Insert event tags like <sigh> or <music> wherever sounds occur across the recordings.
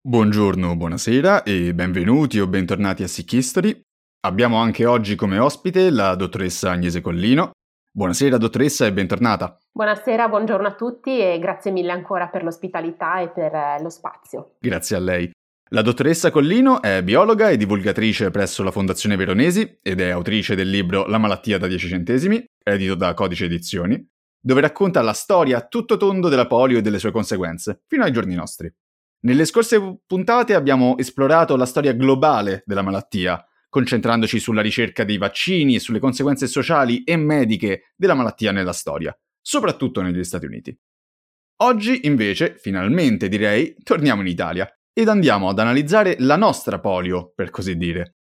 Buongiorno, buonasera e benvenuti o bentornati a Sick History. Abbiamo anche oggi come ospite la dottoressa Agnese Collino. Buonasera dottoressa e bentornata. Buonasera, buongiorno a tutti e grazie mille ancora per l'ospitalità e per eh, lo spazio. Grazie a lei. La dottoressa Collino è biologa e divulgatrice presso la Fondazione Veronesi ed è autrice del libro La malattia da 10 centesimi, edito da Codice Edizioni, dove racconta la storia a tutto tondo della polio e delle sue conseguenze, fino ai giorni nostri. Nelle scorse puntate abbiamo esplorato la storia globale della malattia, concentrandoci sulla ricerca dei vaccini e sulle conseguenze sociali e mediche della malattia nella storia, soprattutto negli Stati Uniti. Oggi, invece, finalmente direi, torniamo in Italia ed andiamo ad analizzare la nostra polio, per così dire.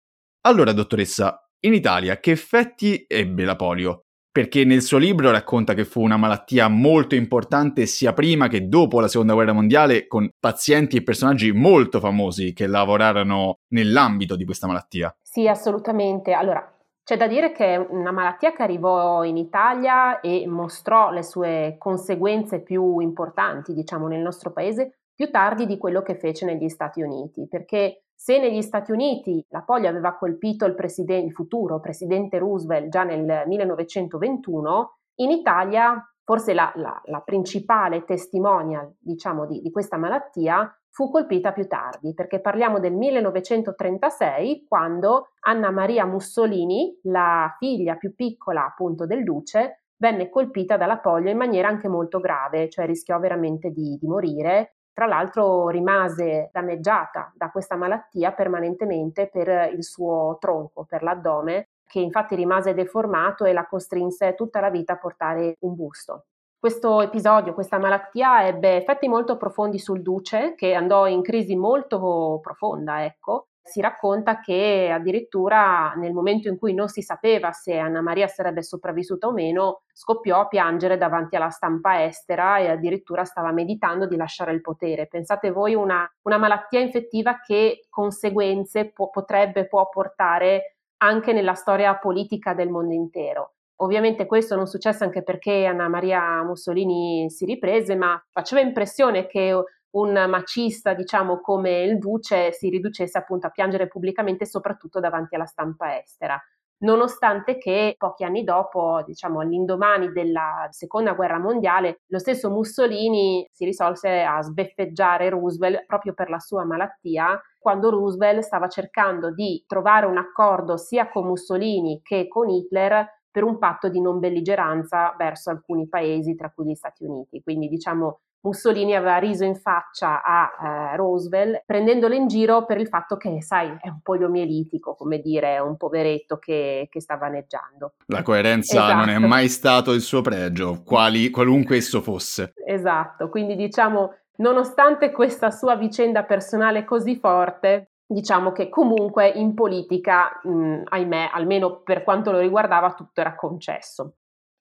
Allora, dottoressa, in Italia che effetti ebbe la polio? Perché nel suo libro racconta che fu una malattia molto importante sia prima che dopo la seconda guerra mondiale, con pazienti e personaggi molto famosi che lavorarono nell'ambito di questa malattia. Sì, assolutamente. Allora, c'è da dire che è una malattia che arrivò in Italia e mostrò le sue conseguenze più importanti, diciamo, nel nostro paese più tardi di quello che fece negli Stati Uniti, perché se negli Stati Uniti la polio aveva colpito il, il futuro presidente Roosevelt già nel 1921, in Italia forse la, la, la principale testimonial diciamo, di, di questa malattia fu colpita più tardi, perché parliamo del 1936, quando Anna Maria Mussolini, la figlia più piccola appunto del duce, venne colpita dalla polio in maniera anche molto grave, cioè rischiò veramente di, di morire tra l'altro rimase danneggiata da questa malattia permanentemente per il suo tronco, per l'addome, che infatti rimase deformato e la costrinse tutta la vita a portare un busto. Questo episodio, questa malattia ebbe effetti molto profondi sul duce, che andò in crisi molto profonda, ecco, si racconta che addirittura nel momento in cui non si sapeva se Anna Maria sarebbe sopravvissuta o meno, scoppiò a piangere davanti alla stampa estera e addirittura stava meditando di lasciare il potere. Pensate voi una, una malattia infettiva che conseguenze po- potrebbe, può portare anche nella storia politica del mondo intero. Ovviamente questo non successe anche perché Anna Maria Mussolini si riprese, ma faceva impressione che un macista, diciamo, come il duce si riducesse appunto a piangere pubblicamente, soprattutto davanti alla stampa estera. Nonostante che pochi anni dopo, diciamo all'indomani della seconda guerra mondiale, lo stesso Mussolini si risolse a sbeffeggiare Roosevelt proprio per la sua malattia, quando Roosevelt stava cercando di trovare un accordo sia con Mussolini che con Hitler per un patto di non belligeranza verso alcuni paesi, tra cui gli Stati Uniti. Quindi diciamo Mussolini aveva riso in faccia a eh, Roosevelt prendendolo in giro per il fatto che, sai, è un poliomielitico, come dire, è un poveretto che, che sta vaneggiando. La coerenza esatto. non è mai stato il suo pregio, quali, qualunque esso fosse. Esatto, quindi diciamo, nonostante questa sua vicenda personale così forte, diciamo che comunque in politica, mh, ahimè, almeno per quanto lo riguardava, tutto era concesso.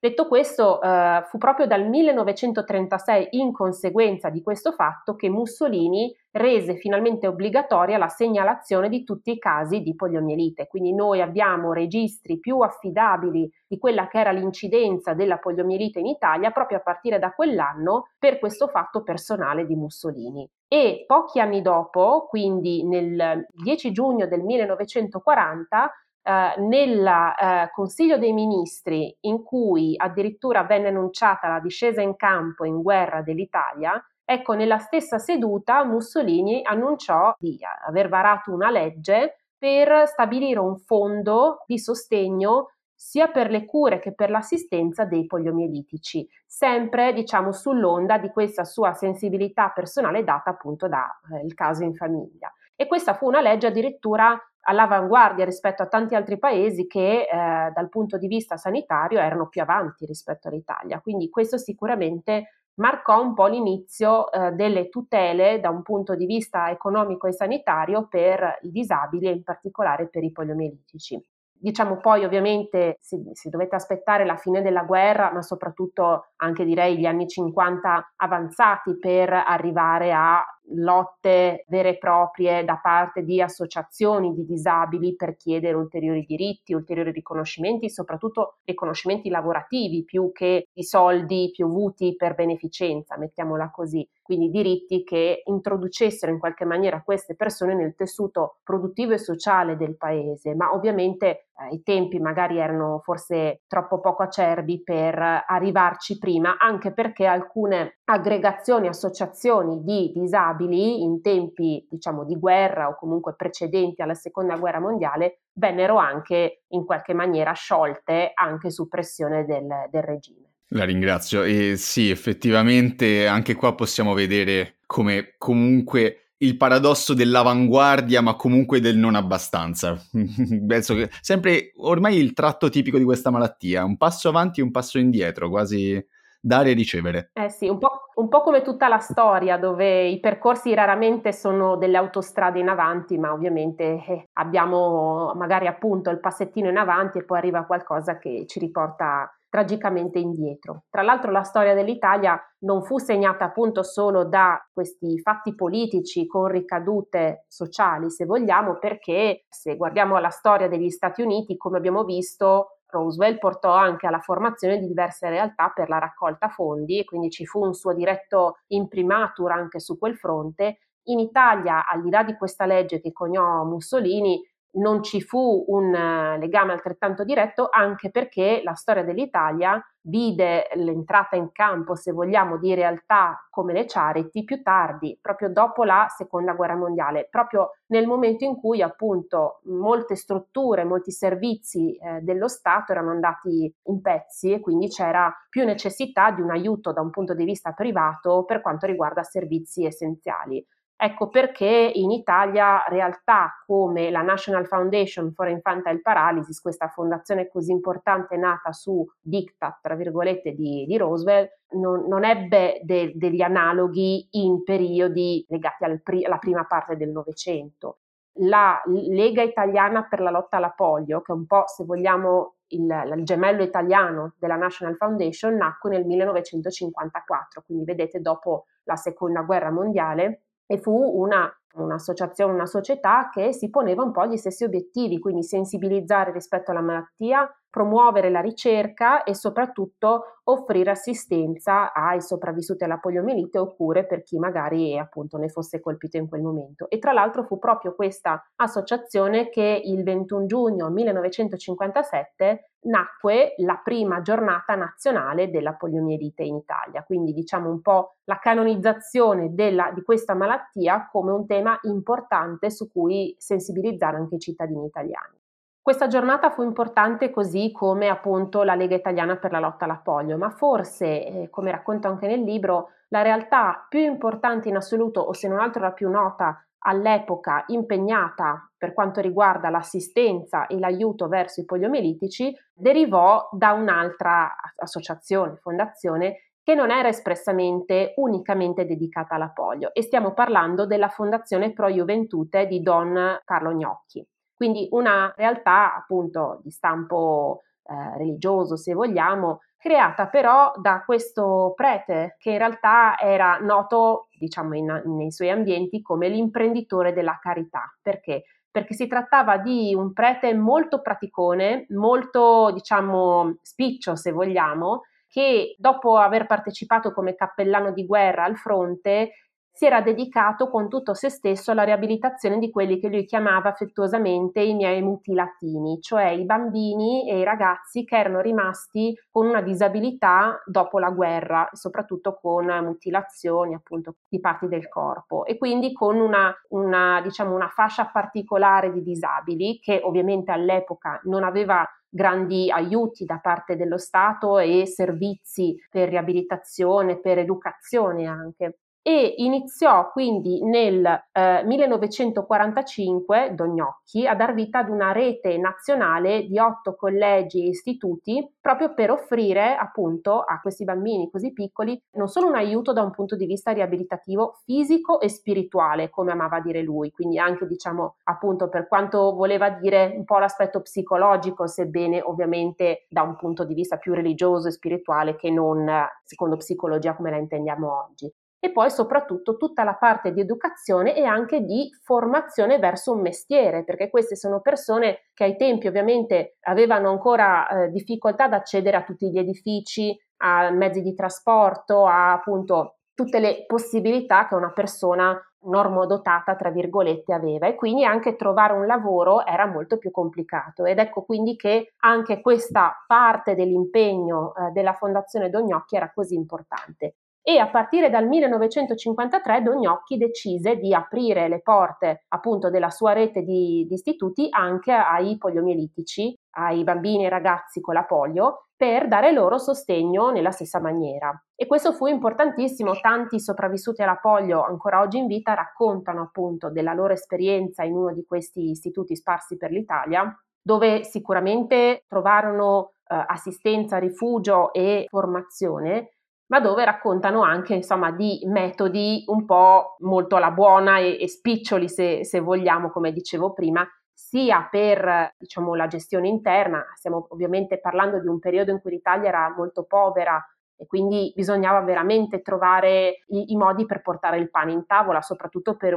Detto questo, eh, fu proprio dal 1936, in conseguenza di questo fatto, che Mussolini rese finalmente obbligatoria la segnalazione di tutti i casi di poliomielite. Quindi noi abbiamo registri più affidabili di quella che era l'incidenza della poliomielite in Italia proprio a partire da quell'anno per questo fatto personale di Mussolini. E pochi anni dopo, quindi nel 10 giugno del 1940, eh, nel eh, Consiglio dei Ministri in cui addirittura venne annunciata la discesa in campo in guerra dell'Italia, ecco nella stessa seduta Mussolini annunciò di aver varato una legge per stabilire un fondo di sostegno sia per le cure che per l'assistenza dei poliomielitici, sempre diciamo sull'onda di questa sua sensibilità personale data appunto dal eh, caso in famiglia. E questa fu una legge addirittura all'avanguardia rispetto a tanti altri paesi che eh, dal punto di vista sanitario erano più avanti rispetto all'Italia. Quindi questo sicuramente marcò un po' l'inizio eh, delle tutele da un punto di vista economico e sanitario per i disabili e in particolare per i poliomielitici. Diciamo poi ovviamente si, si, dovette aspettare la fine della guerra, ma soprattutto anche direi gli anni 50 avanzati per arrivare a lotte vere e proprie da parte di associazioni di disabili per chiedere ulteriori diritti, ulteriori riconoscimenti, soprattutto riconoscimenti lavorativi più che i soldi piovuti per beneficenza, mettiamola così. Quindi diritti che introducessero in qualche maniera queste persone nel tessuto produttivo e sociale del paese, ma ovviamente eh, i tempi magari erano forse troppo poco acerbi per arrivarci prima, anche perché alcune aggregazioni, associazioni di disabili in tempi diciamo di guerra o comunque precedenti alla seconda guerra mondiale vennero anche in qualche maniera sciolte anche su pressione del, del regime. La ringrazio e sì, effettivamente anche qua possiamo vedere come comunque il paradosso dell'avanguardia, ma comunque del non abbastanza. <laughs> Penso che sempre ormai il tratto tipico di questa malattia, un passo avanti e un passo indietro, quasi dare e ricevere. Eh sì, un po', un po', come tutta la storia, dove i percorsi raramente sono delle autostrade in avanti, ma ovviamente eh, abbiamo magari appunto il passettino in avanti e poi arriva qualcosa che ci riporta tragicamente indietro. Tra l'altro la storia dell'Italia non fu segnata appunto solo da questi fatti politici con ricadute sociali, se vogliamo, perché se guardiamo la storia degli Stati Uniti, come abbiamo visto, Roosevelt portò anche alla formazione di diverse realtà per la raccolta fondi e quindi ci fu un suo diretto imprimatur anche su quel fronte. In Italia, al di là di questa legge che coniò Mussolini, non ci fu un eh, legame altrettanto diretto anche perché la storia dell'Italia vide l'entrata in campo, se vogliamo, di realtà come le charity più tardi, proprio dopo la seconda guerra mondiale, proprio nel momento in cui appunto molte strutture, molti servizi eh, dello Stato erano andati in pezzi e quindi c'era più necessità di un aiuto da un punto di vista privato per quanto riguarda servizi essenziali. Ecco perché in Italia realtà come la National Foundation for Infantile Paralysis, questa fondazione così importante nata su diktat, tra virgolette, di, di Roosevelt, non, non ebbe de, degli analoghi in periodi legati al pri, alla prima parte del Novecento. La Lega Italiana per la lotta alla polio, che è un po', se vogliamo, il, il, gemello italiano della National Foundation, nacque nel 1954, quindi vedete dopo la seconda guerra mondiale e fu una, un'associazione, una società che si poneva un po' gli stessi obiettivi, quindi sensibilizzare rispetto alla malattia, promuovere la ricerca e soprattutto offrire assistenza ai sopravvissuti alla poliomielite oppure per chi magari appunto ne fosse colpito in quel momento. E tra l'altro fu proprio questa associazione che il 21 giugno 1957 nacque la prima giornata nazionale della poliomielite in Italia, quindi diciamo un po' la canonizzazione della, di questa malattia come un tema importante su cui sensibilizzare anche i cittadini italiani. Questa giornata fu importante così come appunto la Lega Italiana per la lotta alla polio, ma forse, eh, come racconto anche nel libro, la realtà più importante in assoluto, o se non altro la più nota all'epoca impegnata per quanto riguarda l'assistenza e l'aiuto verso i poliomielitici, derivò da un'altra associazione, fondazione, che non era espressamente unicamente dedicata alla polio e stiamo parlando della Fondazione Pro Juventute di Don Carlo Gnocchi. Quindi una realtà appunto di stampo eh, religioso, se vogliamo, creata però da questo prete che in realtà era noto, diciamo, in, nei suoi ambienti come l'imprenditore della carità. Perché? Perché si trattava di un prete molto praticone, molto, diciamo, spiccio, se vogliamo, che dopo aver partecipato come cappellano di guerra al fronte si era dedicato con tutto se stesso alla riabilitazione di quelli che lui chiamava affettuosamente i miei mutilatini, cioè i bambini e i ragazzi che erano rimasti con una disabilità dopo la guerra, soprattutto con mutilazioni appunto di parti del corpo e quindi con una, una, diciamo, una fascia particolare di disabili che ovviamente all'epoca non aveva grandi aiuti da parte dello Stato e servizi per riabilitazione, per educazione anche e iniziò quindi nel eh, 1945 Dognocchi a dar vita ad una rete nazionale di otto collegi e istituti proprio per offrire appunto a questi bambini così piccoli non solo un aiuto da un punto di vista riabilitativo fisico e spirituale come amava dire lui. Quindi anche diciamo appunto per quanto voleva dire un po' l'aspetto psicologico sebbene ovviamente da un punto di vista più religioso e spirituale che non secondo psicologia come la intendiamo oggi e poi soprattutto tutta la parte di educazione e anche di formazione verso un mestiere, perché queste sono persone che ai tempi ovviamente avevano ancora eh, difficoltà ad accedere a tutti gli edifici, a mezzi di trasporto, a appunto tutte le possibilità che una persona normodotata, tra virgolette, aveva. E quindi anche trovare un lavoro era molto più complicato. Ed ecco quindi che anche questa parte dell'impegno eh, della Fondazione Dognocchi era così importante e a partire dal 1953 Dognocchi decise di aprire le porte appunto della sua rete di, di istituti anche ai poliomielitici, ai bambini e ragazzi con la polio, per dare loro sostegno nella stessa maniera. E questo fu importantissimo, tanti sopravvissuti alla polio ancora oggi in vita raccontano appunto della loro esperienza in uno di questi istituti sparsi per l'Italia, dove sicuramente trovarono eh, assistenza, rifugio e formazione, ma dove raccontano anche insomma di metodi un po' molto alla buona e, e spiccioli se, se vogliamo, come dicevo prima, sia per diciamo, la gestione interna, stiamo ovviamente parlando di un periodo in cui l'Italia era molto povera e quindi bisognava veramente trovare i, i, modi per portare il pane in tavola, soprattutto per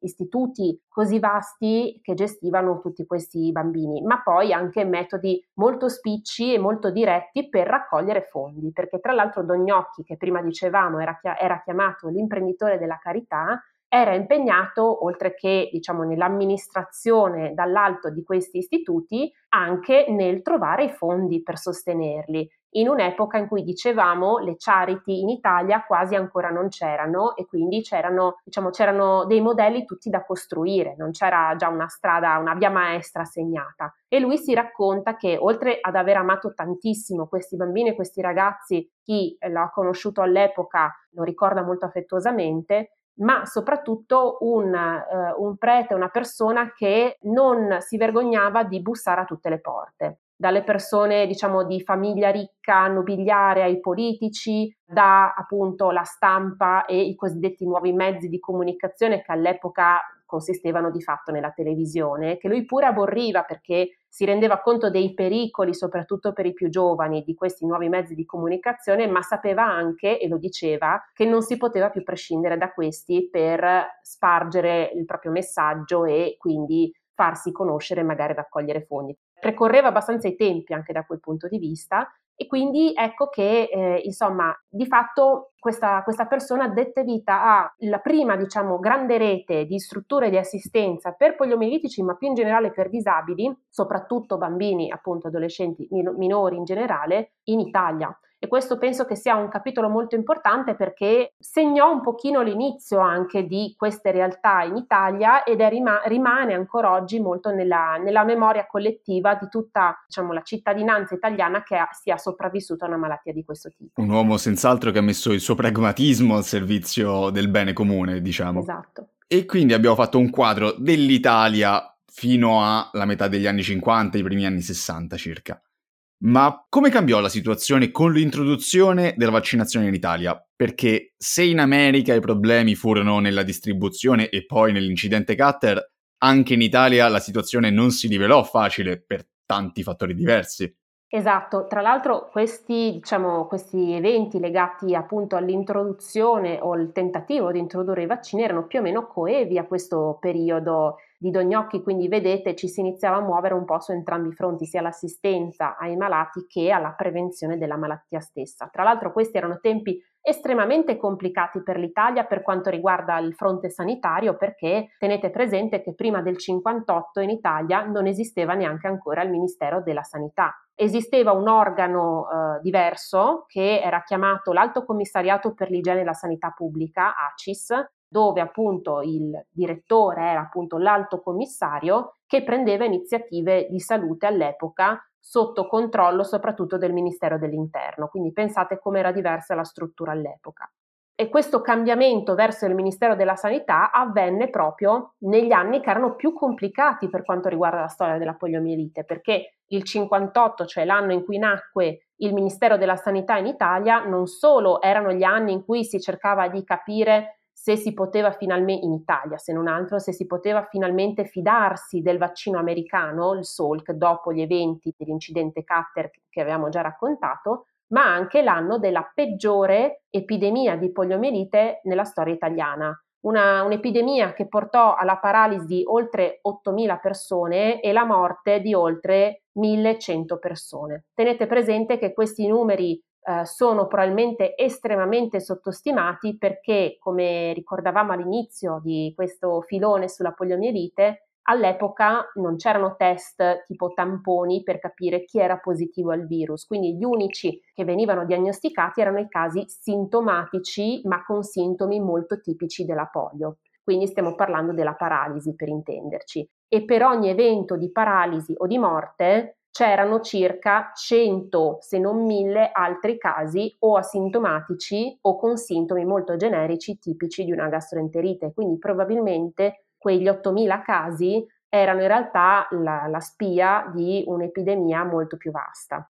istituti così vasti che gestivano tutti questi bambini, ma poi anche metodi molto spicci e molto diretti per raccogliere fondi, perché tra l'altro Dognocchi, che prima dicevamo era, era chiamato l'imprenditore della carità, era impegnato, oltre che diciamo, nell'amministrazione dall'alto di questi istituti, anche nel trovare i fondi per sostenerli in un'epoca in cui dicevamo le charity in Italia quasi ancora non c'erano e quindi c'erano, diciamo, c'erano dei modelli tutti da costruire, non c'era già una strada, una via maestra segnata. E lui si racconta che oltre ad aver amato tantissimo questi bambini e questi ragazzi, chi l'ha conosciuto all'epoca lo ricorda molto affettuosamente, ma soprattutto un, uh, un prete, una persona che non si vergognava di bussare a tutte le porte dalle persone diciamo di famiglia ricca, nobiliare ai politici, da appunto la stampa e i cosiddetti nuovi mezzi di comunicazione che all'epoca consistevano di fatto nella televisione, che lui pure aborriva perché si rendeva conto dei pericoli, soprattutto per i più giovani, di questi nuovi mezzi di comunicazione, ma sapeva anche, e lo diceva, che non si poteva più prescindere da questi per spargere il proprio messaggio e quindi farsi conoscere e magari raccogliere fondi. Precorreva abbastanza i tempi anche da quel punto di vista e quindi ecco che eh, insomma di fatto questa, questa, persona dette vita alla prima diciamo grande rete di strutture di assistenza per poliomielitici ma più in generale per disabili, soprattutto bambini appunto adolescenti minori in generale in Italia. E questo penso che sia un capitolo molto importante perché segnò un pochino l'inizio anche di queste realtà in Italia ed rima- rimane ancora oggi molto nella, nella memoria collettiva di tutta diciamo, la cittadinanza italiana che ha, sia sopravvissuta a una malattia di questo tipo. Un uomo senz'altro che ha messo il suo pragmatismo al servizio del bene comune, diciamo. Esatto. E quindi abbiamo fatto un quadro dell'Italia fino alla metà degli anni 50, i primi anni 60 circa. Ma come cambiò la situazione con l'introduzione della vaccinazione in Italia? Perché se in America i problemi furono nella distribuzione e poi nell'incidente Cutter, anche in Italia la situazione non si rivelò facile per tanti fattori diversi. Esatto, tra l'altro questi, diciamo, questi eventi legati appunto all'introduzione o al tentativo di introdurre i vaccini erano più o meno coevi a questo periodo di Dognocchi, quindi vedete ci si iniziava a muovere un po' su entrambi i fronti, sia l'assistenza ai malati che alla prevenzione della malattia stessa. Tra l'altro questi erano tempi estremamente complicati per l'Italia per quanto riguarda il fronte sanitario perché tenete presente che prima del 58 in Italia non esisteva neanche ancora il Ministero della Sanità. Esisteva un organo eh, diverso che era chiamato l'Alto Commissariato per l'Igiene e la Sanità Pubblica, ACIS, dove appunto il direttore era appunto l'alto commissario che prendeva iniziative di salute all'epoca sotto controllo soprattutto del Ministero dell'Interno. Quindi pensate come era diversa la struttura all'epoca. E questo cambiamento verso il Ministero della Sanità avvenne proprio negli anni che erano più complicati per quanto riguarda la storia della poliomielite, perché il 58, cioè l'anno in cui nacque il Ministero della Sanità in Italia, non solo erano gli anni in cui si cercava di capire se si poteva finalmente, in Italia se non altro, se si poteva finalmente fidarsi del vaccino americano, il Salk, dopo gli eventi dell'incidente Cutter che avevamo già raccontato, ma anche l'anno della peggiore epidemia di poliomielite nella storia italiana. Una, un'epidemia che portò alla paralisi di oltre 8.000 persone e la morte di oltre 1.100 persone. Tenete presente che questi numeri eh, sono probabilmente estremamente sottostimati perché, come ricordavamo all'inizio di questo filone sulla poliomielite, all'epoca non c'erano test tipo tamponi per capire chi era positivo al virus, quindi gli unici che venivano diagnosticati erano i casi sintomatici ma con sintomi molto tipici della polio. Quindi stiamo parlando della paralisi per intenderci. E per ogni evento di paralisi o di morte c'erano circa 100, se non 1000 altri casi o asintomatici o con sintomi molto generici tipici di una gastroenterite. Quindi probabilmente quegli 8.000 casi erano in realtà la, la spia di un'epidemia molto più vasta.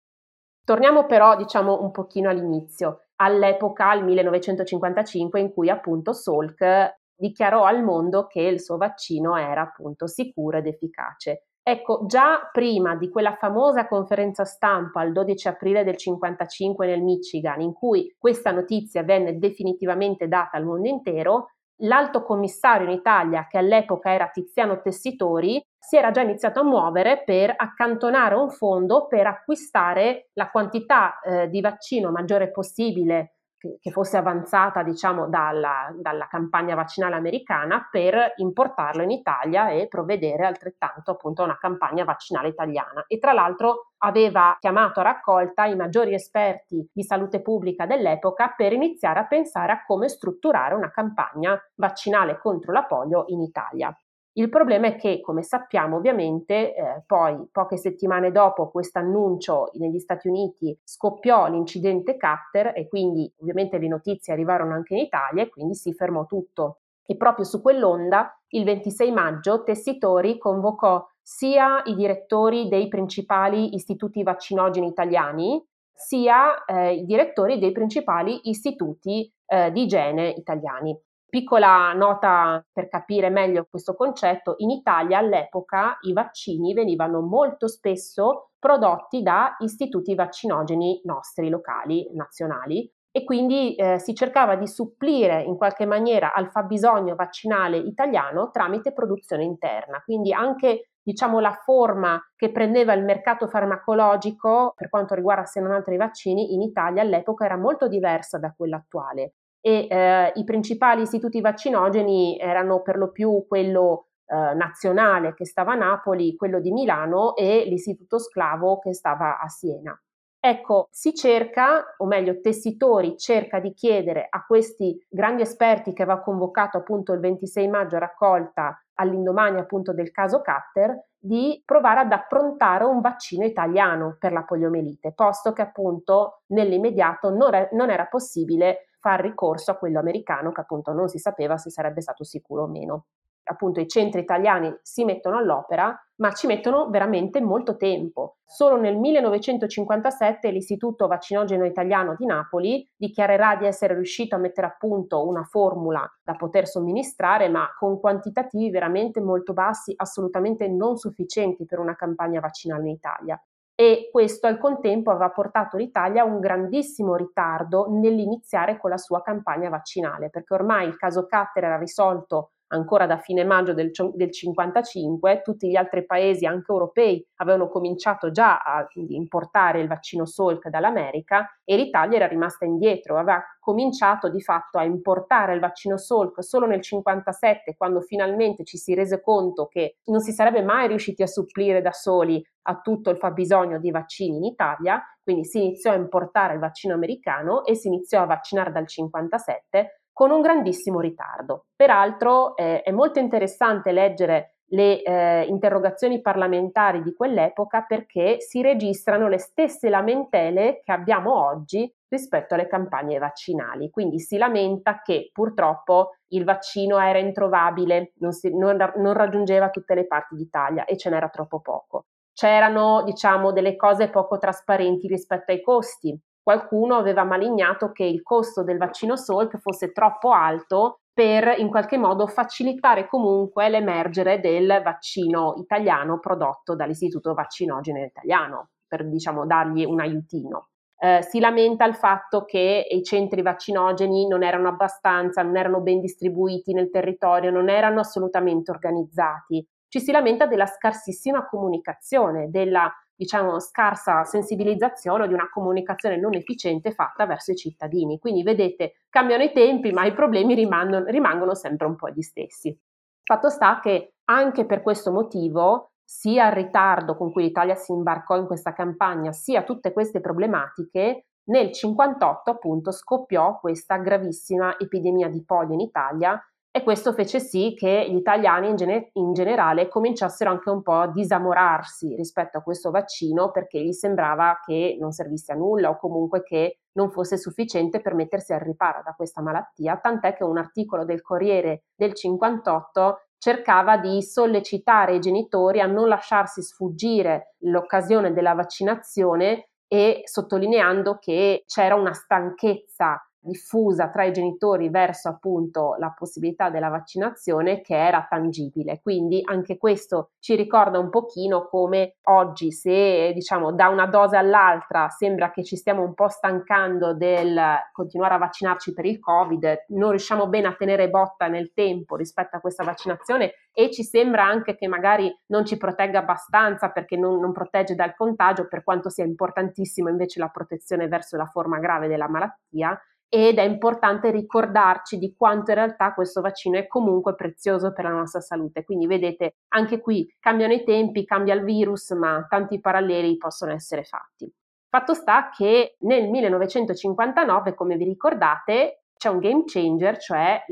Torniamo però, diciamo, un pochino all'inizio, all'epoca, al 1955, in cui appunto Salk dichiarò al mondo che il suo vaccino era appunto sicuro ed efficace. Ecco, già prima di quella famosa conferenza stampa il 12 aprile del 55 nel Michigan, in cui questa notizia venne definitivamente data al mondo intero, l'alto commissario in Italia, che all'epoca era Tiziano Tessitori, si era già iniziato a muovere per accantonare un fondo per acquistare la quantità eh, di vaccino maggiore possibile che, fosse avanzata diciamo dalla, dalla, campagna vaccinale americana per importarlo in Italia e provvedere altrettanto appunto a una campagna vaccinale italiana e tra l'altro aveva chiamato a raccolta i maggiori esperti di salute pubblica dell'epoca per iniziare a pensare a come strutturare una campagna vaccinale contro la polio in Italia. Il problema è che, come sappiamo, ovviamente, eh, poi poche settimane dopo questo annuncio negli Stati Uniti scoppiò l'incidente Cutter e quindi ovviamente le notizie arrivarono anche in Italia e quindi si fermò tutto. E proprio su quell'onda, il 26 maggio, Tessitori convocò sia i direttori dei principali istituti vaccinogeni italiani, sia eh, i direttori dei principali istituti eh, di igiene italiani. Piccola nota per capire meglio questo concetto, in Italia all'epoca i vaccini venivano molto spesso prodotti da istituti vaccinogeni nostri locali, nazionali, e quindi eh, si cercava di supplire in qualche maniera al fabbisogno vaccinale italiano tramite produzione interna. Quindi anche diciamo la forma che prendeva il mercato farmacologico per quanto riguarda se non altro i vaccini in Italia all'epoca era molto diversa da quella attuale e eh, i principali istituti vaccinogeni erano per lo più quello eh, nazionale che stava a Napoli, quello di Milano e l'istituto sclavo che stava a Siena. Ecco, si cerca, o meglio, Tessitori cerca di chiedere a questi grandi esperti che aveva convocato appunto il 26 maggio a raccolta all'indomani appunto del caso Cutter, di provare ad approntare un vaccino italiano per la poliomelite, posto che appunto nell'immediato non era possibile far ricorso a quello americano che appunto non si sapeva se sarebbe stato sicuro o meno. Appunto i centri italiani si mettono all'opera, ma ci mettono veramente molto tempo. Solo nel 1957 l'Istituto Vaccinogeno Italiano di Napoli dichiarerà di essere riuscito a mettere a punto una formula da poter somministrare, ma con quantitativi veramente molto bassi, assolutamente non sufficienti per una campagna vaccinale in Italia e questo al contempo aveva portato l'Italia a un grandissimo ritardo nell'iniziare con la sua campagna vaccinale, perché ormai il caso Catter era risolto ancora da fine maggio del, del 55, tutti gli altri paesi, anche europei, avevano cominciato già a importare il vaccino Salk dall'America e l'Italia era rimasta indietro, aveva cominciato di fatto a importare il vaccino Salk solo nel 57, quando finalmente ci si rese conto che non si sarebbe mai riusciti a supplire da soli a tutto il fabbisogno di vaccini in Italia, quindi si iniziò a importare il vaccino americano e si iniziò a vaccinare dal 57 con un grandissimo ritardo. Peraltro eh, è molto interessante leggere le eh, interrogazioni parlamentari di quell'epoca perché si registrano le stesse lamentele che abbiamo oggi rispetto alle campagne vaccinali. Quindi si lamenta che purtroppo il vaccino era introvabile, non, si, non, non raggiungeva tutte le parti d'Italia e ce n'era troppo poco. C'erano, diciamo, delle cose poco trasparenti rispetto ai costi qualcuno aveva malignato che il costo del vaccino Salk fosse troppo alto per in qualche modo facilitare comunque l'emergere del vaccino italiano prodotto dall'Istituto Vaccinogene Italiano, per diciamo dargli un aiutino. eh, si lamenta il fatto che i centri vaccinogeni non erano abbastanza, non erano ben distribuiti nel territorio, non erano assolutamente organizzati. Ci si lamenta della scarsissima comunicazione, della diciamo scarsa sensibilizzazione o di una comunicazione non efficiente fatta verso i cittadini. Quindi vedete, cambiano i tempi, ma i problemi rimangono, rimangono sempre un po' gli stessi. Fatto sta che anche per questo motivo sia il ritardo con cui l'Italia si imbarcò in questa campagna, sia tutte queste problematiche, nel 58 appunto scoppiò questa gravissima epidemia di polio in Italia e questo fece sì che gli italiani in, gene- in, generale cominciassero anche un po' a disamorarsi rispetto a questo vaccino perché gli sembrava che non servisse a nulla o comunque che non fosse sufficiente per mettersi al riparo da questa malattia, tant'è che un articolo del Corriere del 58 cercava di sollecitare i genitori a non lasciarsi sfuggire l'occasione della vaccinazione e sottolineando che c'era una stanchezza diffusa tra i genitori verso appunto la possibilità della vaccinazione che era tangibile. Quindi anche questo ci ricorda un pochino come oggi se diciamo da una dose all'altra sembra che ci stiamo un po' stancando del continuare a vaccinarci per il Covid, non riusciamo bene a tenere botta nel tempo rispetto a questa vaccinazione e ci sembra anche che magari non ci protegga abbastanza perché non, non protegge dal contagio per quanto sia importantissimo invece la protezione verso la forma grave della malattia ed è importante ricordarci di quanto in realtà questo vaccino è comunque prezioso per la nostra salute. Quindi vedete, anche qui cambiano i tempi, cambia il virus, ma tanti paralleli possono essere fatti. Fatto sta che nel 1959, come vi ricordate, c'è un game changer, cioè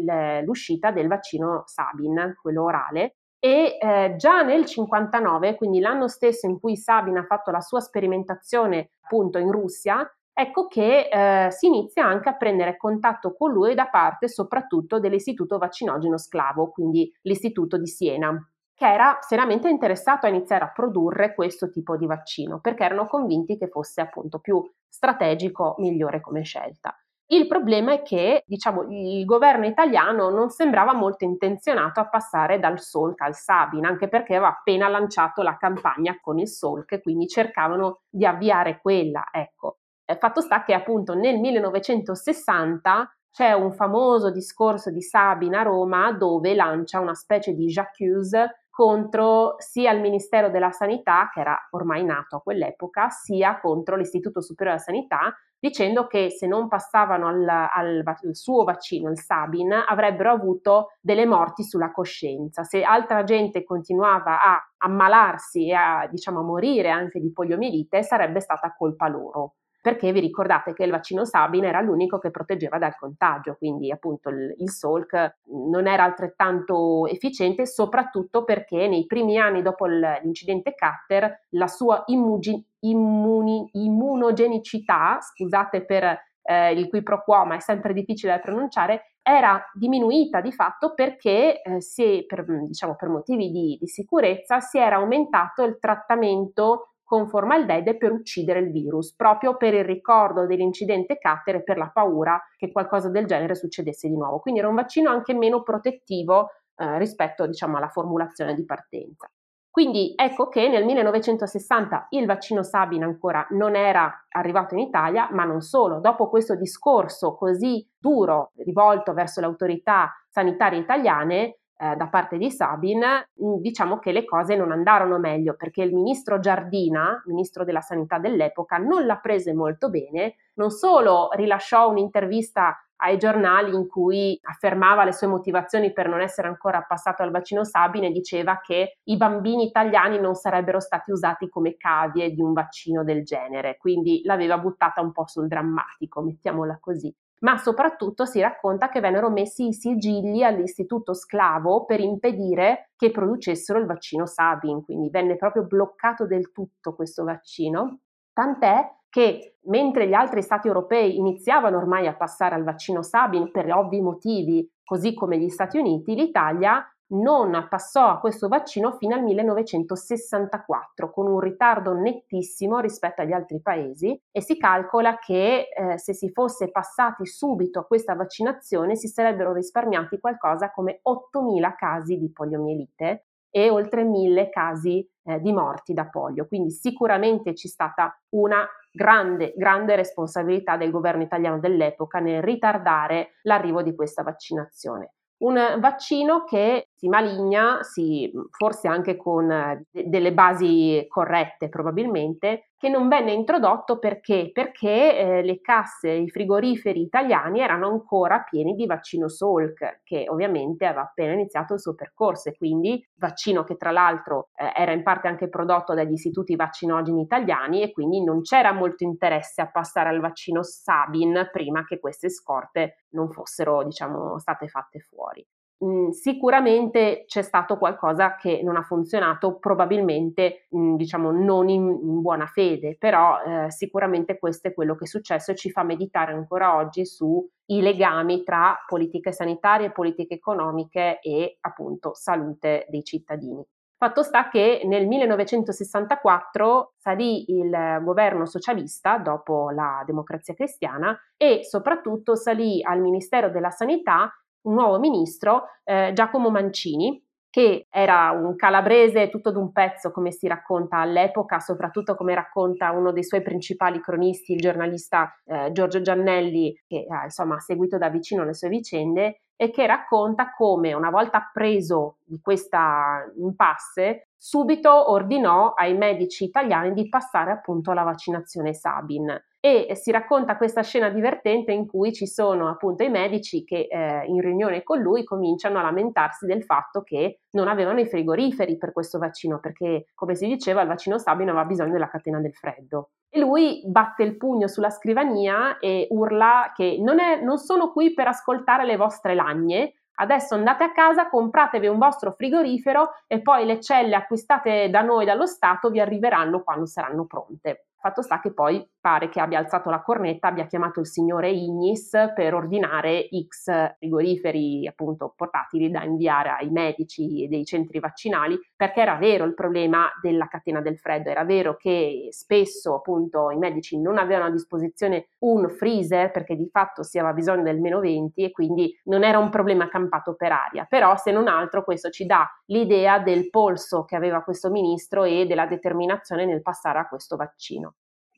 l'uscita del vaccino Sabin, quello orale, e eh, già nel 59, quindi l'anno stesso in cui Sabin ha fatto la sua sperimentazione appunto in Russia, ecco che eh, si inizia anche a prendere contatto con lui da parte soprattutto dell'Istituto Vaccinogeno Sclavo, quindi l'Istituto di Siena, che era seriamente interessato a iniziare a produrre questo tipo di vaccino, perché erano convinti che fosse appunto più strategico, migliore come scelta. Il problema è che, diciamo, il governo italiano non sembrava molto intenzionato a passare dal Solc al Sabin, anche perché aveva appena lanciato la campagna con il Solc, quindi cercavano di avviare quella, ecco. Eh, fatto sta che appunto nel 1960 c'è un famoso discorso di Sabin a Roma dove lancia una specie di j'accuse contro sia il Ministero della Sanità, che era ormai nato a quell'epoca, sia contro l'Istituto Superiore della Sanità, dicendo che se non passavano al, al, al, suo vaccino, il Sabin, avrebbero avuto delle morti sulla coscienza. Se altra gente continuava a ammalarsi e a, diciamo, a morire anche di poliomielite, sarebbe stata colpa loro perché vi ricordate che il vaccino Sabin era l'unico che proteggeva dal contagio, quindi appunto il, il Salk non era altrettanto efficiente, soprattutto perché nei primi anni dopo l'incidente Cutter la sua immugi, immuni, immunogenicità, scusate per eh, il qui pro quo, ma è sempre difficile da pronunciare, era diminuita di fatto perché eh, si, per, diciamo, per motivi di, di sicurezza si era aumentato il trattamento con formaldeide per uccidere il virus, proprio per il ricordo dell'incidente Catter e per la paura che qualcosa del genere succedesse di nuovo. Quindi era un vaccino anche meno protettivo eh, rispetto diciamo, alla formulazione di partenza. Quindi ecco che nel 1960 il vaccino Sabin ancora non era arrivato in Italia, ma non solo, dopo questo discorso così duro rivolto verso le autorità sanitarie italiane, eh, da parte di Sabin, mm, diciamo che le cose non andarono meglio perché il ministro Giardina, ministro della sanità dell'epoca, non la prese molto bene, non solo rilasciò un'intervista ai giornali in cui affermava le sue motivazioni per non essere ancora passato al vaccino Sabin e diceva che i bambini italiani non sarebbero stati usati come cavie di un vaccino del genere, quindi l'aveva buttata un po' sul drammatico, mettiamola così ma soprattutto si racconta che vennero messi i sigilli all'istituto sclavo per impedire che producessero il vaccino Sabin, quindi venne proprio bloccato del tutto questo vaccino, tant'è che mentre gli altri stati europei iniziavano ormai a passare al vaccino Sabin per ovvi motivi, così come gli Stati Uniti, l'Italia non passò a questo vaccino fino al 1964, con un ritardo nettissimo rispetto agli altri paesi e si calcola che eh, se si fosse passati subito a questa vaccinazione si sarebbero risparmiati qualcosa come 8.000 casi di poliomielite e oltre 1.000 casi eh, di morti da polio. Quindi sicuramente c'è stata una grande, grande responsabilità del governo italiano dell'epoca nel ritardare l'arrivo di questa vaccinazione. Un vaccino che si maligna, si, forse anche con de- delle basi corrette probabilmente, che non venne introdotto perché? Perché eh, le casse, i frigoriferi italiani erano ancora pieni di vaccino Salk, che ovviamente aveva appena iniziato il suo percorso e quindi vaccino che tra l'altro eh, era in parte anche prodotto dagli istituti vaccinogeni italiani e quindi non c'era molto interesse a passare al vaccino Sabin prima che queste scorte non fossero diciamo state fatte fuori. Mm, sicuramente c'è stato qualcosa che non ha funzionato, probabilmente mh, diciamo non in, in, buona fede, però eh, sicuramente questo è quello che è successo e ci fa meditare ancora oggi sui legami tra politiche sanitarie, politiche economiche e appunto salute dei cittadini. Fatto sta che nel 1964 salì il governo socialista dopo la democrazia cristiana e soprattutto salì al Ministero della Sanità un nuovo ministro, eh, Giacomo Mancini, che era un calabrese tutto d'un pezzo, come si racconta all'epoca, soprattutto come racconta uno dei suoi principali cronisti, il giornalista eh, Giorgio Giannelli, che eh, insomma ha seguito da vicino le sue vicende, e che racconta come una volta preso di questa impasse, subito ordinò ai medici italiani di passare appunto alla vaccinazione Sabin e si racconta questa scena divertente in cui ci sono appunto i medici che eh, in riunione con lui cominciano a lamentarsi del fatto che non avevano i frigoriferi per questo vaccino perché come si diceva il vaccino Sabin aveva bisogno della catena del freddo e lui batte il pugno sulla scrivania e urla che non, è, non sono qui per ascoltare le vostre lagne Adesso andate a casa, compratevi un vostro frigorifero e poi le celle acquistate da noi, dallo Stato, vi arriveranno quando saranno pronte. Fatto sta che poi pare che abbia alzato la cornetta, abbia chiamato il signore Ignis per ordinare X frigoriferi appunto portatili da inviare ai medici dei centri vaccinali, perché era vero il problema della catena del freddo, era vero che spesso appunto i medici non avevano a disposizione un freezer perché di fatto si aveva bisogno del meno 20 e quindi non era un problema campato per aria, però se non altro questo ci dà l'idea del polso che aveva questo ministro e della determinazione nel passare a questo vaccino.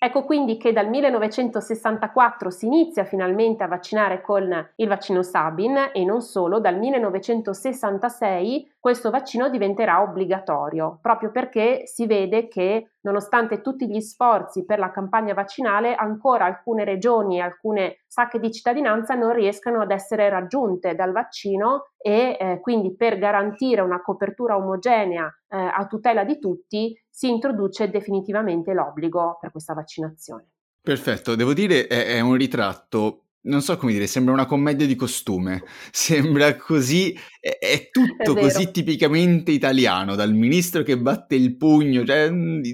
Ecco quindi che dal 1964 si inizia finalmente a vaccinare con il vaccino Sabin e non solo, dal 1966 questo vaccino diventerà obbligatorio, proprio perché si vede che nonostante tutti gli sforzi per la campagna vaccinale, ancora alcune regioni e alcune sacche di cittadinanza non riescano ad essere raggiunte dal vaccino e eh, quindi per garantire una copertura omogenea eh, a tutela di tutti si introduce definitivamente l'obbligo per questa vaccinazione. Perfetto, devo dire è, è un ritratto non so come dire, sembra una commedia di costume, <laughs> sembra così, è, è tutto è così tipicamente italiano, dal ministro che batte il pugno, cioè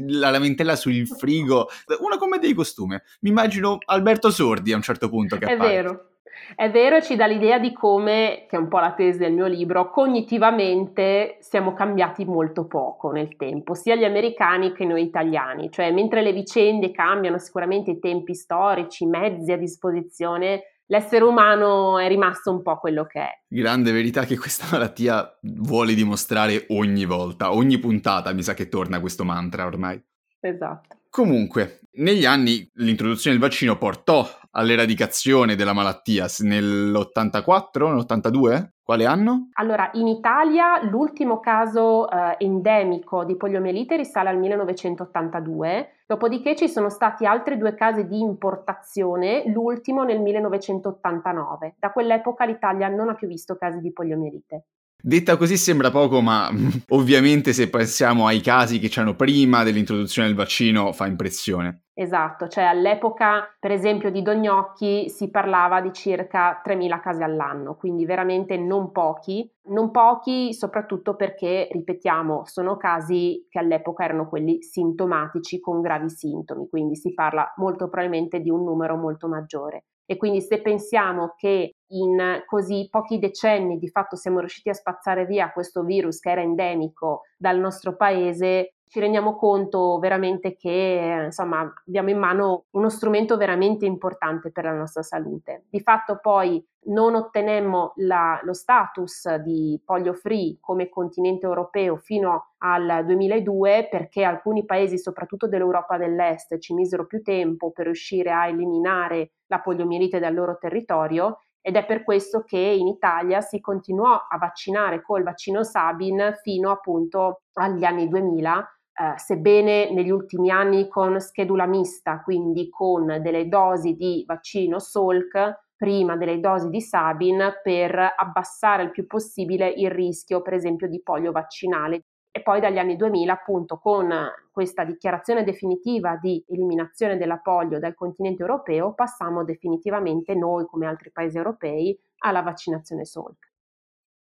la lamentela sul <laughs> frigo, una commedia di costume. Mi immagino Alberto Sordi a un certo punto che è appare. vero. È vero e ci dà l'idea di come, che è un po' la tesi del mio libro, cognitivamente siamo cambiati molto poco nel tempo, sia gli americani che noi italiani, cioè mentre le vicende cambiano sicuramente i tempi storici, i mezzi a disposizione, l'essere umano è rimasto un po' quello che è. Grande verità che questa malattia vuole dimostrare ogni volta, ogni puntata mi sa che torna questo mantra ormai. Esatto. Comunque, negli anni l'introduzione del vaccino portò all'eradicazione della malattia nell'84, nell'82? Quale anno? Allora, in Italia l'ultimo caso eh, endemico di poliomielite risale al 1982, dopodiché ci sono stati altri due casi di importazione, l'ultimo nel 1989. Da quell'epoca l'Italia non ha più visto casi di poliomielite. Detta così sembra poco, ma <laughs> ovviamente se pensiamo ai casi che c'erano prima dell'introduzione del vaccino fa impressione. Esatto, cioè all'epoca per esempio di Dognocchi si parlava di circa 3.000 casi all'anno, quindi veramente non pochi, non pochi soprattutto perché, ripetiamo, sono casi che all'epoca erano quelli sintomatici con gravi sintomi, quindi si parla molto probabilmente di un numero molto maggiore. E quindi se pensiamo che in così pochi decenni di fatto siamo riusciti a spazzare via questo virus che era endemico dal nostro paese, ci rendiamo conto veramente che insomma, abbiamo in mano uno strumento veramente importante per la nostra salute. Di fatto poi non ottenemmo la, lo status di polio free come continente europeo fino al 2002 perché alcuni paesi, soprattutto dell'Europa dell'Est, ci misero più tempo per riuscire a eliminare la poliomielite dal loro territorio ed è per questo che in Italia si continuò a vaccinare col vaccino Sabin fino appunto agli anni 2000 eh, sebbene negli ultimi anni con schedula mista, quindi con delle dosi di vaccino Salk prima delle dosi di Sabin per abbassare il più possibile il rischio, per esempio, di polio vaccinale. E poi dagli anni 2000, appunto, con questa dichiarazione definitiva di eliminazione della polio dal continente europeo, passammo definitivamente noi, come altri paesi europei, alla vaccinazione Salk.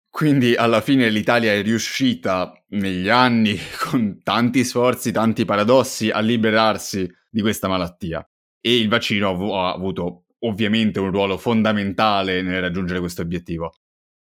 Quindi alla fine l'Italia è riuscita negli anni, <laughs> con tanti sforzi, tanti paradossi, a liberarsi di questa malattia. E il vaccino ha avuto ovviamente un ruolo fondamentale nel raggiungere questo obiettivo.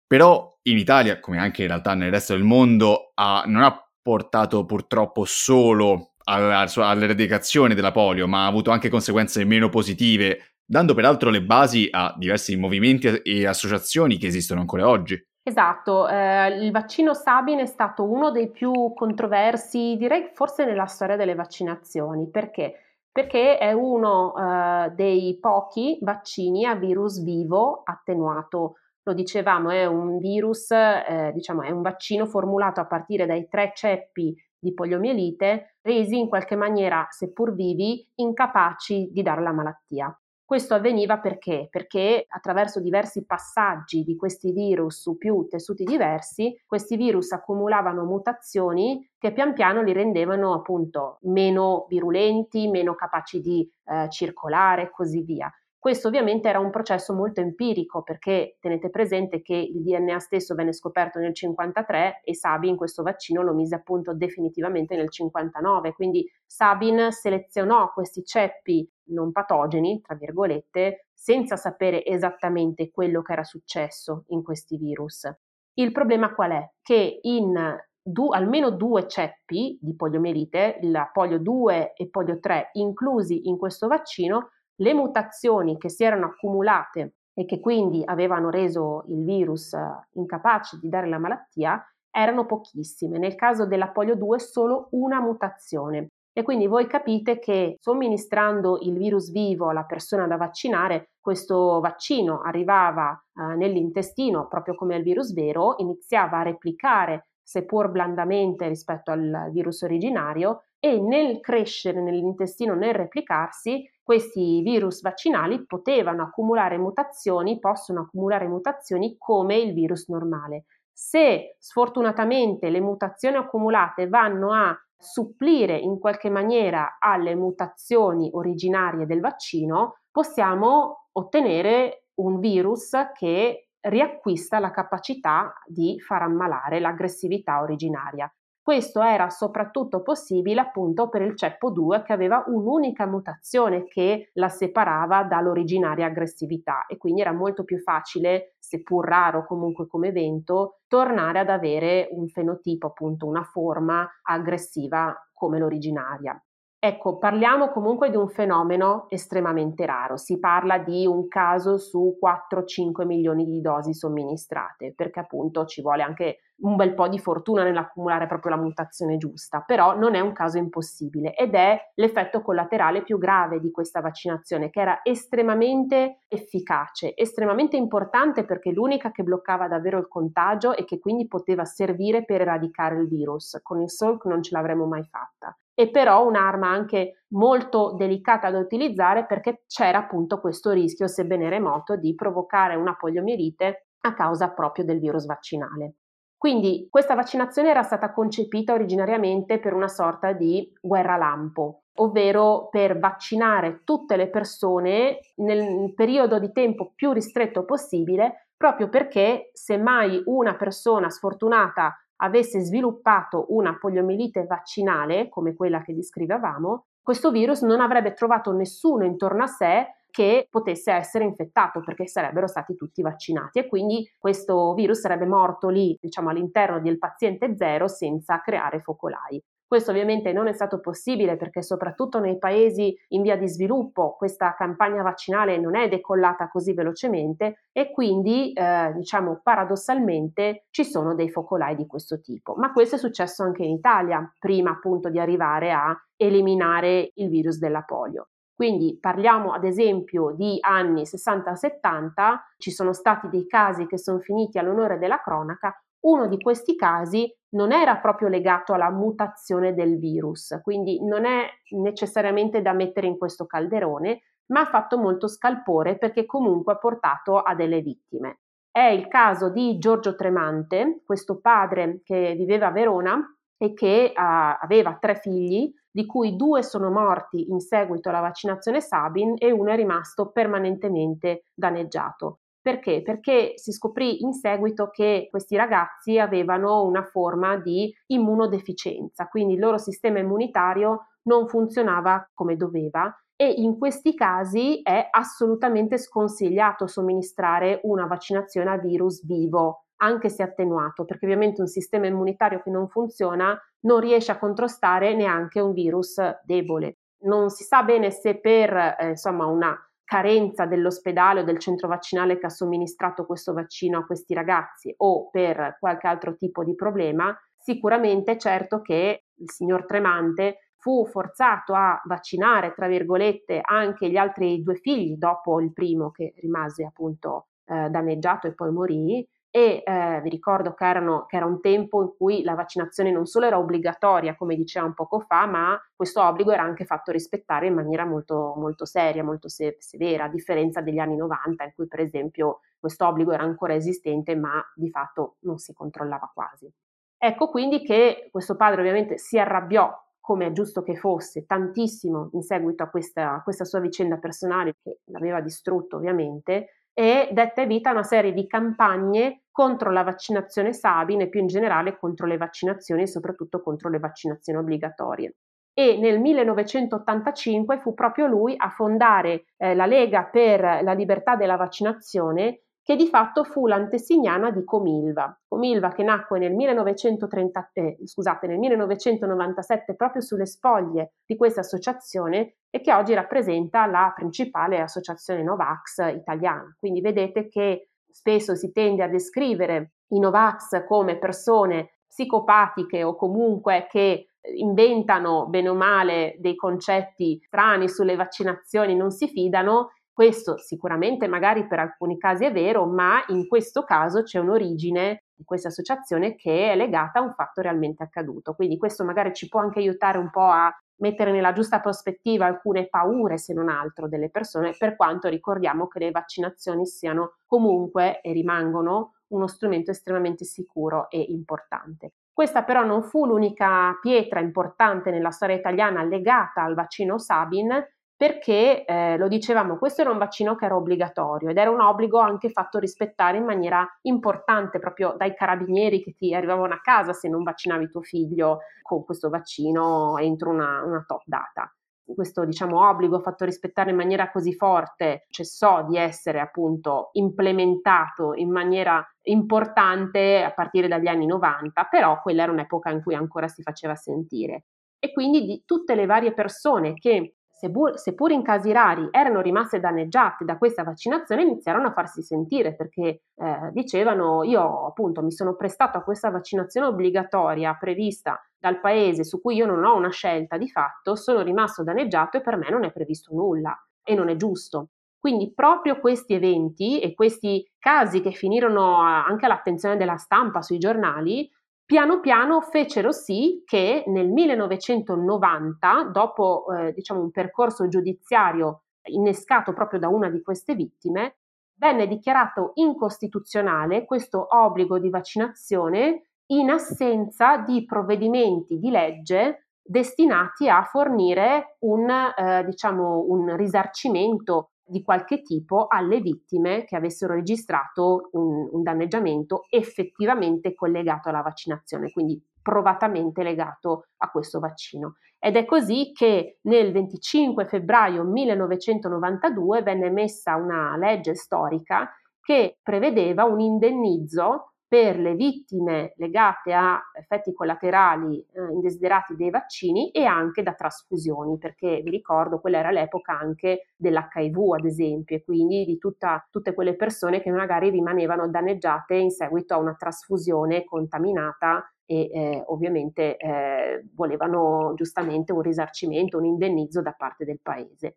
Però in Italia, come anche in realtà nel resto del mondo, ha, non ha portato purtroppo solo alla, all'eradicazione della polio, ma ha avuto anche conseguenze meno positive, dando peraltro le basi a diversi movimenti e associazioni che esistono ancora oggi. Esatto, eh, il vaccino Sabin è stato uno dei più controversi, direi forse nella storia delle vaccinazioni. Perché? Perché è uno eh, dei pochi vaccini a virus vivo attenuato. Lo dicevamo, è un virus, eh, diciamo, è un vaccino formulato a partire dai tre ceppi di poliomielite, resi in qualche maniera, seppur vivi, incapaci di dare la malattia. Questo avveniva perché? Perché attraverso diversi passaggi di questi virus su più tessuti diversi, questi virus accumulavano mutazioni che pian piano li rendevano appunto meno virulenti, meno capaci di eh, circolare e così via. Questo ovviamente era un processo molto empirico perché tenete presente che il DNA stesso venne scoperto nel 53 e Sabin questo vaccino lo mise appunto definitivamente nel 59, quindi Sabin selezionò questi ceppi non patogeni, tra virgolette, senza sapere esattamente quello che era successo in questi virus. Il problema qual è? Che in du- almeno due ceppi di poliomielite, la polio 2 e polio 3, inclusi in questo vaccino, le mutazioni che si erano accumulate e che quindi avevano reso il virus eh, incapace di dare la malattia erano pochissime. Nel caso della polio 2 solo una mutazione. E quindi voi capite che somministrando il virus vivo alla persona da vaccinare, questo vaccino arrivava eh, nell'intestino proprio come il virus vero, iniziava a replicare seppur blandamente rispetto al virus originario e nel crescere nell'intestino, nel replicarsi, questi virus vaccinali potevano accumulare mutazioni, possono accumulare mutazioni come il virus normale. Se sfortunatamente le mutazioni accumulate vanno a supplire in qualche maniera alle mutazioni originarie del vaccino, possiamo ottenere un virus che riacquista la capacità di far ammalare l'aggressività originaria. Questo era soprattutto possibile appunto per il ceppo 2 che aveva un'unica mutazione che la separava dall'originaria aggressività e quindi era molto più facile, seppur raro comunque come evento, tornare ad avere un fenotipo, appunto una forma aggressiva come l'originaria. Ecco, parliamo comunque di un fenomeno estremamente raro, si parla di un caso su 4-5 milioni di dosi somministrate, perché appunto ci vuole anche un bel po' di fortuna nell'accumulare proprio la mutazione giusta, però non è un caso impossibile ed è l'effetto collaterale più grave di questa vaccinazione che era estremamente efficace, estremamente importante perché l'unica che bloccava davvero il contagio e che quindi poteva servire per eradicare il virus. Con il Salk non ce l'avremmo mai fatta e però un'arma anche molto delicata da utilizzare perché c'era appunto questo rischio, sebbene remoto, di provocare una poliomielite a causa proprio del virus vaccinale. Quindi questa vaccinazione era stata concepita originariamente per una sorta di guerra lampo, ovvero per vaccinare tutte le persone nel periodo di tempo più ristretto possibile, proprio perché se mai una persona sfortunata avesse sviluppato una poliomielite vaccinale, come quella che descrivevamo, questo virus non avrebbe trovato nessuno intorno a sé che potesse essere infettato perché sarebbero stati tutti vaccinati e quindi questo virus sarebbe morto lì, diciamo, all'interno del paziente zero senza creare focolai. Questo ovviamente non è stato possibile perché soprattutto nei paesi in via di sviluppo questa campagna vaccinale non è decollata così velocemente e quindi eh, diciamo paradossalmente ci sono dei focolai di questo tipo. Ma questo è successo anche in Italia prima appunto di arrivare a eliminare il virus della polio. Quindi parliamo ad esempio di anni 60-70, ci sono stati dei casi che sono finiti all'onore della cronaca, uno di questi casi non era proprio legato alla mutazione del virus, quindi non è necessariamente da mettere in questo calderone, ma ha fatto molto scalpore perché comunque ha portato a delle vittime. È il caso di Giorgio Tremante, questo padre che viveva a Verona e che uh, aveva tre figli, di cui due sono morti in seguito alla vaccinazione Sabin e uno è rimasto permanentemente danneggiato. Perché? Perché si scoprì in seguito che questi ragazzi avevano una forma di immunodeficienza, quindi il loro sistema immunitario non funzionava come doveva e in questi casi è assolutamente sconsigliato somministrare una vaccinazione a virus vivo, anche se attenuato, perché ovviamente un sistema immunitario che non funziona non riesce a contrastare neanche un virus debole. Non si sa bene se per eh, insomma una carenza dell'ospedale o del centro vaccinale che ha somministrato questo vaccino a questi ragazzi o per qualche altro tipo di problema, sicuramente certo che il signor Tremante fu forzato a vaccinare, tra virgolette, anche gli altri due figli dopo il primo che rimase appunto eh, danneggiato e poi morì e eh, vi ricordo che, erano, che, era un tempo in cui la vaccinazione non solo era obbligatoria, come dicevamo poco fa, ma questo obbligo era anche fatto rispettare in maniera molto, molto seria, molto se- severa, a differenza degli anni 90 in cui per esempio questo obbligo era ancora esistente, ma di fatto non si controllava quasi. Ecco quindi che questo padre ovviamente si arrabbiò come è giusto che fosse, tantissimo in seguito a questa, a questa sua vicenda personale che l'aveva distrutto ovviamente, e dette vita a una serie di campagne contro la vaccinazione Sabin e più in generale contro le vaccinazioni e soprattutto contro le vaccinazioni obbligatorie. E nel 1985 fu proprio lui a fondare eh, la Lega per la libertà della vaccinazione che di fatto fu l'antesignana di Comilva. Comilva che nacque nel, 1930, eh, scusate, nel 1997 proprio sulle spoglie di questa associazione e che oggi rappresenta la principale associazione Novax italiana. Quindi vedete che spesso si tende a descrivere i Novax come persone psicopatiche o comunque che inventano bene o male dei concetti strani sulle vaccinazioni, non si fidano, questo sicuramente magari per alcuni casi è vero, ma in questo caso c'è un'origine di questa associazione che è legata a un fatto realmente accaduto. Quindi questo magari ci può anche aiutare un po' a mettere nella giusta prospettiva alcune paure, se non altro, delle persone, per quanto ricordiamo che le vaccinazioni siano comunque e rimangono uno strumento estremamente sicuro e importante. Questa però non fu l'unica pietra importante nella storia italiana legata al vaccino Sabin, perché eh, lo dicevamo, questo era un vaccino che era obbligatorio ed era un obbligo anche fatto rispettare in maniera importante proprio dai carabinieri che ti arrivavano a casa se non vaccinavi tuo figlio con questo vaccino entro una, una top data. Questo diciamo, obbligo fatto rispettare in maniera così forte cessò di essere appunto implementato in maniera importante a partire dagli anni 90, però quella era un'epoca in cui ancora si faceva sentire. E quindi di tutte le varie persone che seppur, in casi rari, erano rimaste danneggiate da questa vaccinazione, iniziarono a farsi sentire perché eh, dicevano io appunto mi sono prestato a questa vaccinazione obbligatoria prevista dal paese su cui io non ho una scelta di fatto, sono rimasto danneggiato e per me non è previsto nulla e non è giusto. Quindi proprio questi eventi e questi casi che finirono anche all'attenzione della stampa sui giornali piano piano fecero sì che nel 1990, dopo eh, diciamo un percorso giudiziario innescato proprio da una di queste vittime, venne dichiarato incostituzionale questo obbligo di vaccinazione in assenza di provvedimenti di legge destinati a fornire un, eh, diciamo, un risarcimento di qualche tipo alle vittime che avessero registrato un, un danneggiamento effettivamente collegato alla vaccinazione. Quindi provatamente legato a questo vaccino. Ed è così che nel 25 febbraio 1992 venne emessa una legge storica che prevedeva un indennizzo per le vittime legate a effetti collaterali eh, indesiderati dei vaccini e anche da trasfusioni, perché vi ricordo quella era l'epoca anche dell'HIV ad esempio, e quindi di tutta, tutte quelle persone che magari rimanevano danneggiate in seguito a una trasfusione contaminata e eh, ovviamente eh, volevano giustamente un risarcimento, un indennizzo da parte del paese.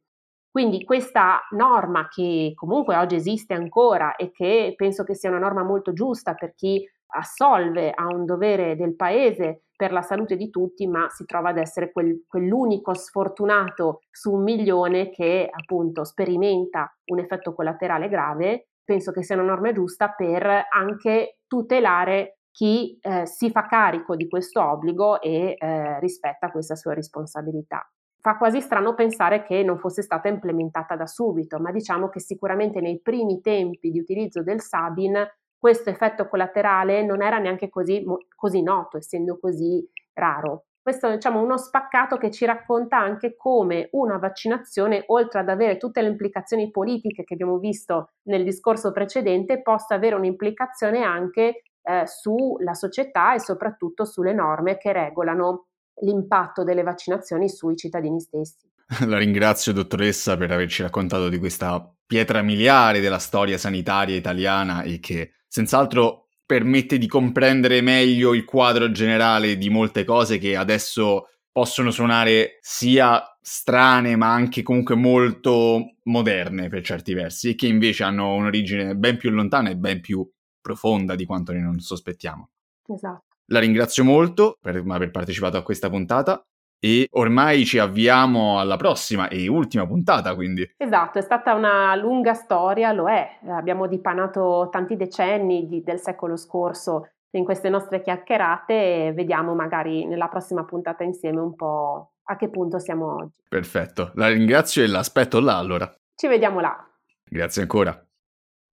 Quindi questa norma che comunque oggi esiste ancora e che penso che sia una norma molto giusta per chi assolve a un dovere del paese per la salute di tutti, ma si trova ad essere quel, quell'unico sfortunato su un milione che appunto sperimenta un effetto collaterale grave, penso che sia una norma giusta per anche tutelare chi eh, si fa carico di questo obbligo e eh, rispetta questa sua responsabilità. Fa quasi strano pensare che non fosse stata implementata da subito, ma diciamo che sicuramente nei primi tempi di utilizzo del Sabin questo effetto collaterale non era neanche così, così noto, essendo così raro. Questo è diciamo, uno spaccato che ci racconta anche come una vaccinazione, oltre ad avere tutte le implicazioni politiche che abbiamo visto nel discorso precedente, possa avere un'implicazione anche eh, sulla società e soprattutto sulle norme che regolano l'impatto delle vaccinazioni sui cittadini stessi. <laughs> La ringrazio dottoressa per averci raccontato di questa pietra miliare della storia sanitaria italiana e che senz'altro permette di comprendere meglio il quadro generale di molte cose che adesso possono suonare sia strane ma anche comunque molto moderne per certi versi e che invece hanno un'origine ben più lontana e ben più profonda di quanto ne non sospettiamo. Esatto. La ringrazio molto per aver partecipato a questa puntata e ormai ci avviamo alla prossima e ultima puntata, quindi. Esatto, è stata una lunga storia, lo è. Abbiamo dipanato tanti decenni di, del secolo scorso in queste nostre chiacchierate e vediamo magari nella prossima puntata insieme un po' a che punto siamo oggi. Perfetto, la ringrazio e l'aspetto là allora. Ci vediamo là. Grazie ancora.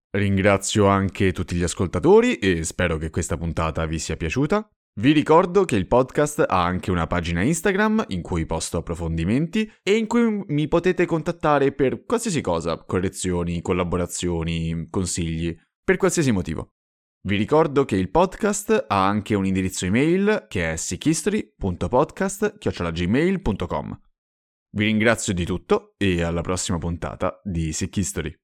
Ringrazio anche tutti gli ascoltatori e spero che questa puntata vi sia piaciuta. Vi ricordo che il podcast ha anche una pagina Instagram in cui posto approfondimenti e in cui mi potete contattare per qualsiasi cosa, correzioni, collaborazioni, consigli, per qualsiasi motivo. Vi ricordo che il podcast ha anche un indirizzo email che è sickhistory.podcast.gmail.com. Vi ringrazio di tutto e alla prossima puntata di Sick History.